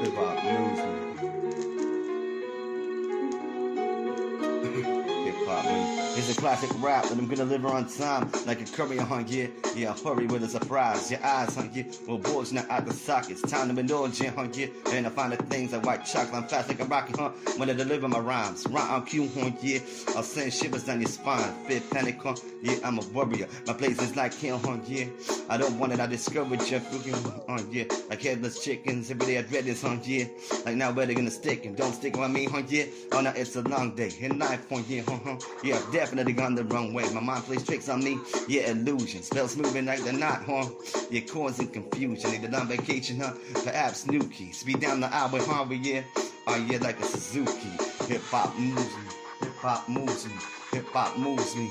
Hip hop moves It's a classic rap that I'm gonna deliver on time like a courier, huh? Yeah, yeah, hurry with a surprise. Your eyes, huh? Yeah, well, boys not out the sockets. Time to indulge in, huh? Yeah, and I find the things like white chocolate. I'm fast like a rocket, huh? When I deliver my rhymes, right on cue, huh? Yeah, I'll send shivers down your spine. Fit panic, huh? Yeah, I'm a warrior. My place is like hell, huh? Yeah, I don't want it, I discourage you. Huh? Yeah, like headless chickens. Every day I dread this, huh? Yeah, like now where they gonna stick and don't stick with me, huh? Yeah, oh, now it's a long day. And knife, huh? Yeah, huh? Yeah, definitely gone the wrong way. My mind plays tricks on me. Yeah, illusion. Spells moving like they're not, huh? Yeah, causing confusion. Needed on vacation, huh? Perhaps Newquay. Speed down the aisle with Harvey, yeah. Oh, yeah, like a Suzuki. Hip hop moves me. Hip hop moves me. Hip hop moves me.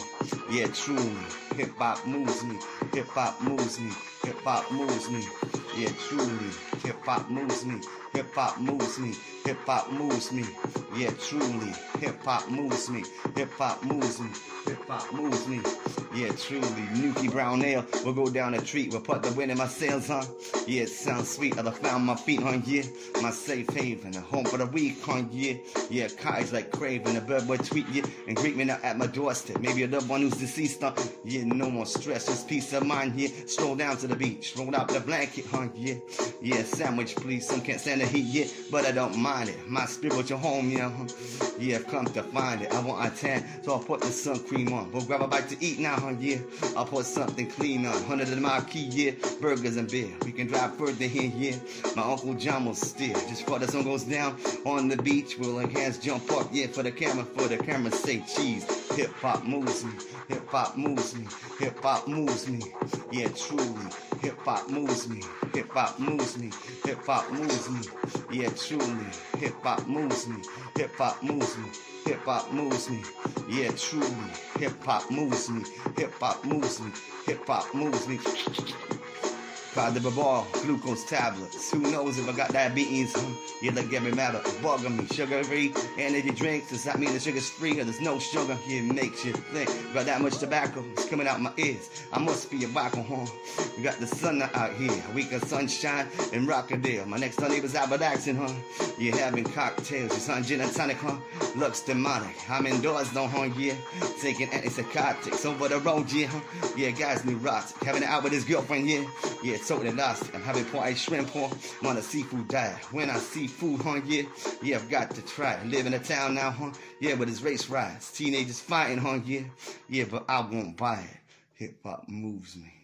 Yeah, truly. Hip hop moves me. Hip hop moves me. Hip hop moves me. Yeah, truly. Hip hop moves me. Hip hop moves me. Hip hop moves me. Yeah, truly. Hip hop moves me. Hip hop moves me. Hip hop moves me. Yeah, truly. Nuki Brown Ale. We'll go down a treat. We'll put the wind in my sails, huh? Yeah, it sounds sweet. I'll found my feet, huh? Yeah. My safe haven. A home for the weak, huh? Yeah. Yeah, Kai's like craving. A bird boy tweet, yeah. And greet me now at my doorstep. Maybe a loved one who's deceased, huh? Yeah, no more stress. Just peace of mind, yeah. Stroll down to the beach. Roll out the blanket, huh? Yeah. Yeah, sandwich, please. Some can't stand the heat, yeah. But I don't mind it. My spiritual home, yeah. Yeah, come to find it. I want a tan, so I'll put the sun cream on. We'll grab a bite to eat now, huh? Yeah. I'll put something clean on. Under the marquee, yeah. Burgers and beer. We can drive further here, yeah. My Uncle John will steer. Just before the sun goes down on the beach, we'll hands jump up, yeah, for the camera, for the camera say cheese. Hip hop moves me. Hip hop moves me. Hip hop moves me. Yeah, truly. Hip hop moves me. Hip hop moves me. Hip hop moves me. Yeah, truly. Hip hop moves me. Hip hop moves me. Hip hop moves me. Yeah, truly. Hip hop moves me. Hip hop moves me. Hip hop moves me. Cloud the glucose tablets. Who knows if I got diabetes? You look every matter, bugging me. Sugar free energy drinks. Does that mean the sugar's free or there's no sugar? It makes you think. Got that much tobacco, it's coming out my ears. I must be a wacko, huh? We got the sun out here, a week of sunshine in Rochdale. My next door neighbor's Albert Action, huh? You having cocktails, your son gin and tonic, huh? Looks demonic. I'm indoors, though, huh? Yeah. Taking antipsychotics over the road, yeah, huh? Yeah, guys neurotic. Having it out with his girlfriend, yeah. Yeah, lost it. I'm having poor shrimp, huh? on a seafood diet. When I see food, huh? Yeah. Yeah, I've got to try. Live in a town now, huh? Yeah, but it's race riots. Teenagers fighting, huh? Yeah. Yeah, but I won't buy it. Hip hop moves me.